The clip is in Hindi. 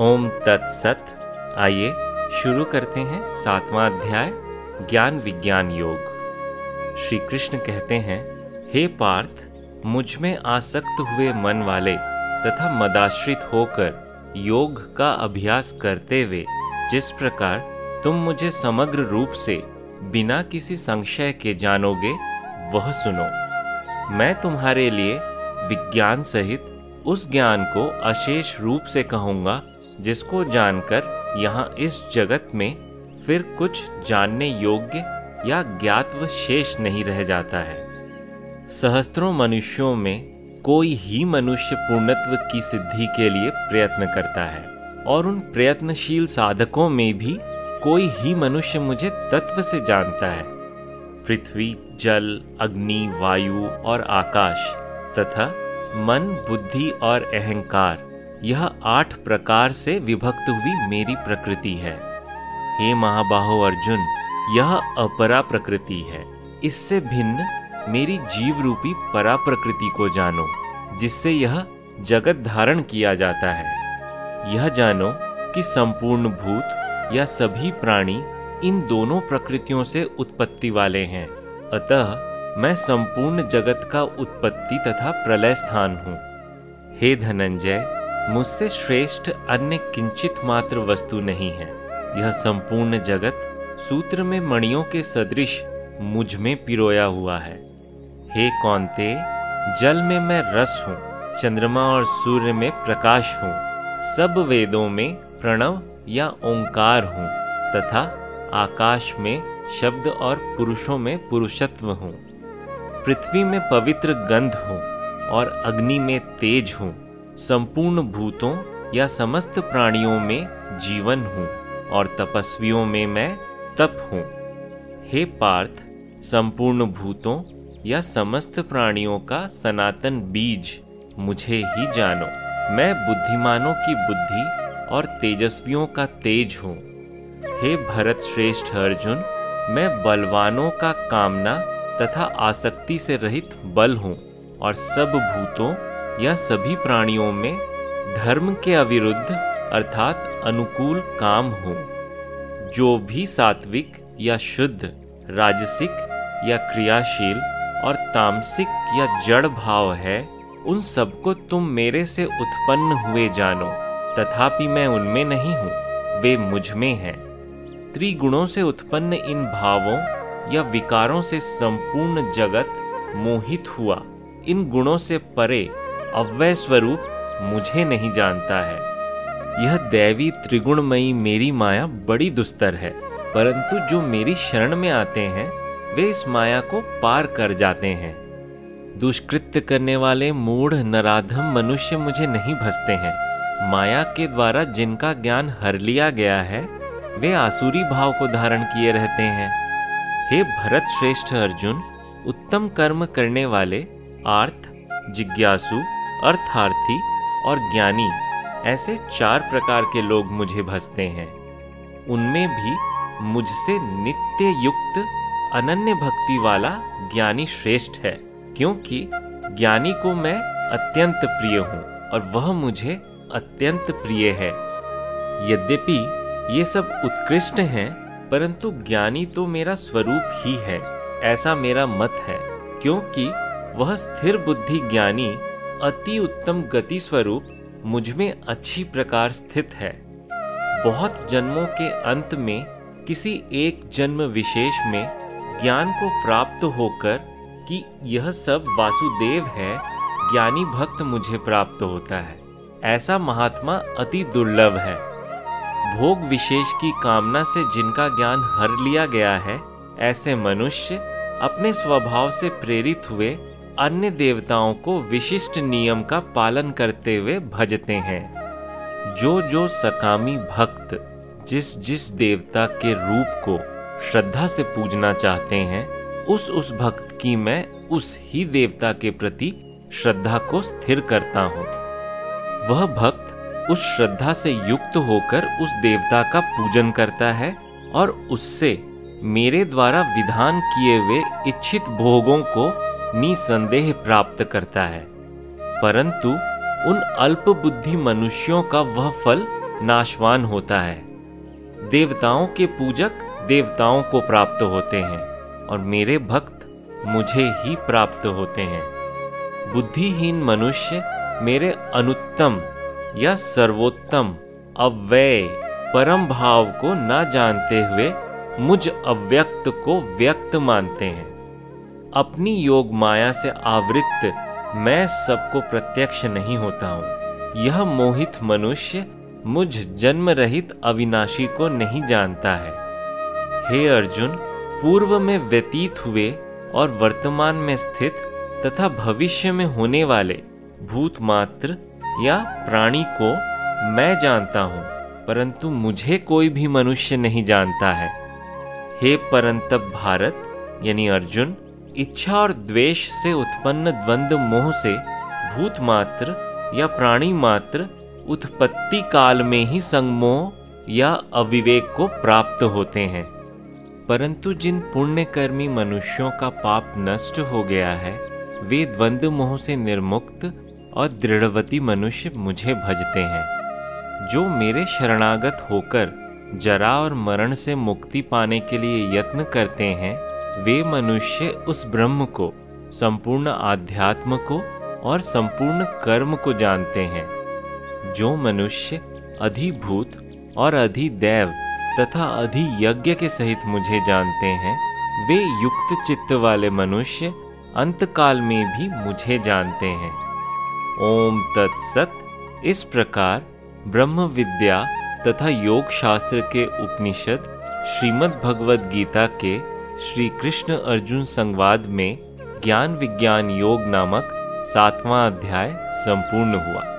ओम तत्सत आइए शुरू करते हैं सातवां अध्याय, ज्ञान विज्ञान योग। श्री कृष्ण कहते हैं, हे पार्थ, मुझमें आसक्त हुए मन वाले तथा मदाश्रित होकर योग का अभ्यास करते हुए, जिस प्रकार तुम मुझे समग्र रूप से बिना किसी संशय के जानोगे, वह सुनो। मैं तुम्हारे लिए विज्ञान सहित उस ज्ञान को अशेष रूप से कहूँगा जिसको जानकर यहाँ इस जगत में फिर कुछ जानने योग्य या ज्ञातव शेष नहीं रह जाता है। सहस्त्रों मनुष्यों में कोई ही मनुष्य पूर्णत्व की सिद्धि के लिए प्रयत्न करता है, और उन प्रयत्नशील साधकों में भी कोई ही मनुष्य मुझे तत्व से जानता है। पृथ्वी, जल, अग्नि, वायु और आकाश, तथा मन, बुद्धि और अहंकार यह आठ प्रकार से विभक्त हुई मेरी प्रकृति है। हे महाबाहो अर्जुन, यह अपरा प्रकृति है। इससे भिन्न मेरी जीव रूपी परा प्रकृति को जानो, जिससे यह जगत धारण किया जाता है। यह जानो कि संपूर्ण भूत या सभी प्राणी इन दोनों प्रकृतियों से उत्पत्ति वाले हैं। अतः मैं संपूर्ण जगत का उत्पत्ति तथा प्रलय स्थान हूँ। हे धनंजय मुझसे श्रेष्ठ अन्य किंचित मात्र वस्तु नहीं है। यह संपूर्ण जगत सूत्र में मणियों के सदृश मुझमें पिरोया हुआ है। हे कौनते, जल में मैं रस हूँ, चंद्रमा और सूर्य में प्रकाश हूँ, सब वेदों में प्रणव या ओंकार हूँ, तथा आकाश में शब्द और पुरुषों में पुरुषत्व हूँ। पृथ्वी में पवित्र गंध हूँ और अग्नि में तेज हूँ। संपूर्ण भूतों या समस्त प्राणियों में जीवन हूँ और तपस्वियों में मैं तप हूँ। हे पार्थ, संपूर्ण भूतों या समस्त प्राणियों का सनातन बीज मुझे ही जानो। मैं बुद्धिमानों की बुद्धि और तेजस्वियों का तेज हूँ। हे भरत श्रेष्ठ अर्जुन, मैं बलवानों का कामना तथा आसक्ति से रहित बल हूँ और सब भूतों या सभी प्राणियों में धर्म के अविरुद्ध अर्थात अनुकूल काम हो, जो भी सात्विक या शुद्ध, राजसिक या क्रियाशील और तामसिक या जड़ भाव है, उन सबको तुम मेरे से उत्पन्न हुए जानो, तथापि मैं उनमें नहीं हूँ, वे मुझमें हैं। त्रिगुणों से उत्पन्न इन भावों या विकारों से संपूर्ण जगत मोहित हुआ, इन गुणों से परे अव्यय स्वरूप मुझे नहीं जानता है। यह दैवी त्रिगुणमयी मेरी माया बड़ी दुस्तर है, परंतु जो मेरी शरण में आते हैं, वे इस माया को पार कर जाते हैं। दुष्कृत्य करने वाले मूढ़ नराधम मनुष्य मुझे नहीं भसते हैं। माया के द्वारा जिनका ज्ञान हर लिया गया है, वे आसुरी भाव को धारण किए रहते हैं। हे भरत श्रेष्ठ अर्जुन, उत्तम कर्म करने वाले आर्थ, जिज्ञासु अर्थार्थी और ज्ञानी, ऐसे चार प्रकार के लोग मुझे भसते हैं। उनमें भी मुझसे नित्य युक्त अनन्य भक्ति वाला ज्ञानी श्रेष्ठ है, क्योंकि ज्ञानी को मैं अत्यंत प्रिय हूँ और वह मुझे अत्यंत प्रिय है। यद्यपि ये सब उत्कृष्ट हैं, परंतु ज्ञानी तो मेरा स्वरूप ही है, ऐसा मेरा मत है, क्योंकि वह स्थिर बुद्धि ज्ञानी अति उत्तम गति स्वरूप मुझमें अच्छी प्रकार स्थित है। बहुत जन्मों के अंत में किसी एक जन्म विशेष में ज्ञान को प्राप्त होकर कि यह सब वासुदेव है, ज्ञानी भक्त मुझे प्राप्त होता है। ऐसा महात्मा अति दुर्लभ है। भोग विशेष की कामना से जिनका ज्ञान हर लिया गया है, ऐसे मनुष्य अपने स्वभाव से प्रेरित हुए अन्य देवताओं को विशिष्ट नियम का पालन करते हुए भजते हैं। जो जो सकामी भक्त जिस जिस देवता के रूप को श्रद्धा से पूजना चाहते हैं उस उस भक्त की मैं उस ही देवता के प्रति श्रद्धा को स्थिर करता हूँ। वह भक्त उस श्रद्धा से युक्त होकर उस देवता का पूजन करता है और उससे मेरे द्वारा विधान किए हुए इच्छित भोगों को निसंदेह प्राप्त करता है। परंतु उन अल्प बुद्धि मनुष्यों का वह फल नाशवान होता है। देवताओं के पूजक देवताओं को प्राप्त होते हैं और मेरे भक्त मुझे ही प्राप्त होते हैं। बुद्धिहीन मनुष्य मेरे अनुत्तम या सर्वोत्तम अव्यय परम भाव को न जानते हुए मुझ अव्यक्त को व्यक्त मानते हैं। अपनी योग माया से आवृत्त मैं सबको प्रत्यक्ष नहीं होता हूँ। यह मोहित मनुष्य मुझ जन्म रहित अविनाशी को नहीं जानता है। हे अर्जुन, पूर्व में व्यतीत हुए और वर्तमान में स्थित तथा भविष्य में होने वाले भूत मात्र या प्राणी को मैं जानता हूँ, परंतु मुझे कोई भी मनुष्य नहीं जानता है। हे परंतप भारत, यानी अर्जुन इच्छा और द्वेष से उत्पन्न द्वंद मोह से भूत मात्र या प्राणी मात्र उत्पत्ति काल में ही संगमोह या अविवेक को प्राप्त होते हैं। परंतु जिन पुण्यकर्मी मनुष्यों का पाप नष्ट हो गया है, वे द्वंद मोह से निर्मुक्त और दृढ़वती मनुष्य मुझे भजते हैं। जो मेरे शरणागत होकर जरा और मरण से मुक्ति पाने के लिए यत्न करते हैं वे मनुष्य उस ब्रह्म को, संपूर्ण आध्यात्म को और संपूर्ण कर्म को जानते हैं, जो मनुष्य, अधिभूत और अधिदैव तथा अधियज्ञ के सहित मुझे जानते हैं, वे युक्त चित्त वाले मनुष्य अंतकाल में भी मुझे जानते हैं। ओम तत्सत। इस प्रकार ब्रह्म विद्या तथा योग शास्त्र के उपनिषद श्रीमद् भगवद गीता के श्री कृष्ण अर्जुन संवाद में ज्ञान विज्ञान योग नामक सातवां अध्याय संपूर्ण हुआ।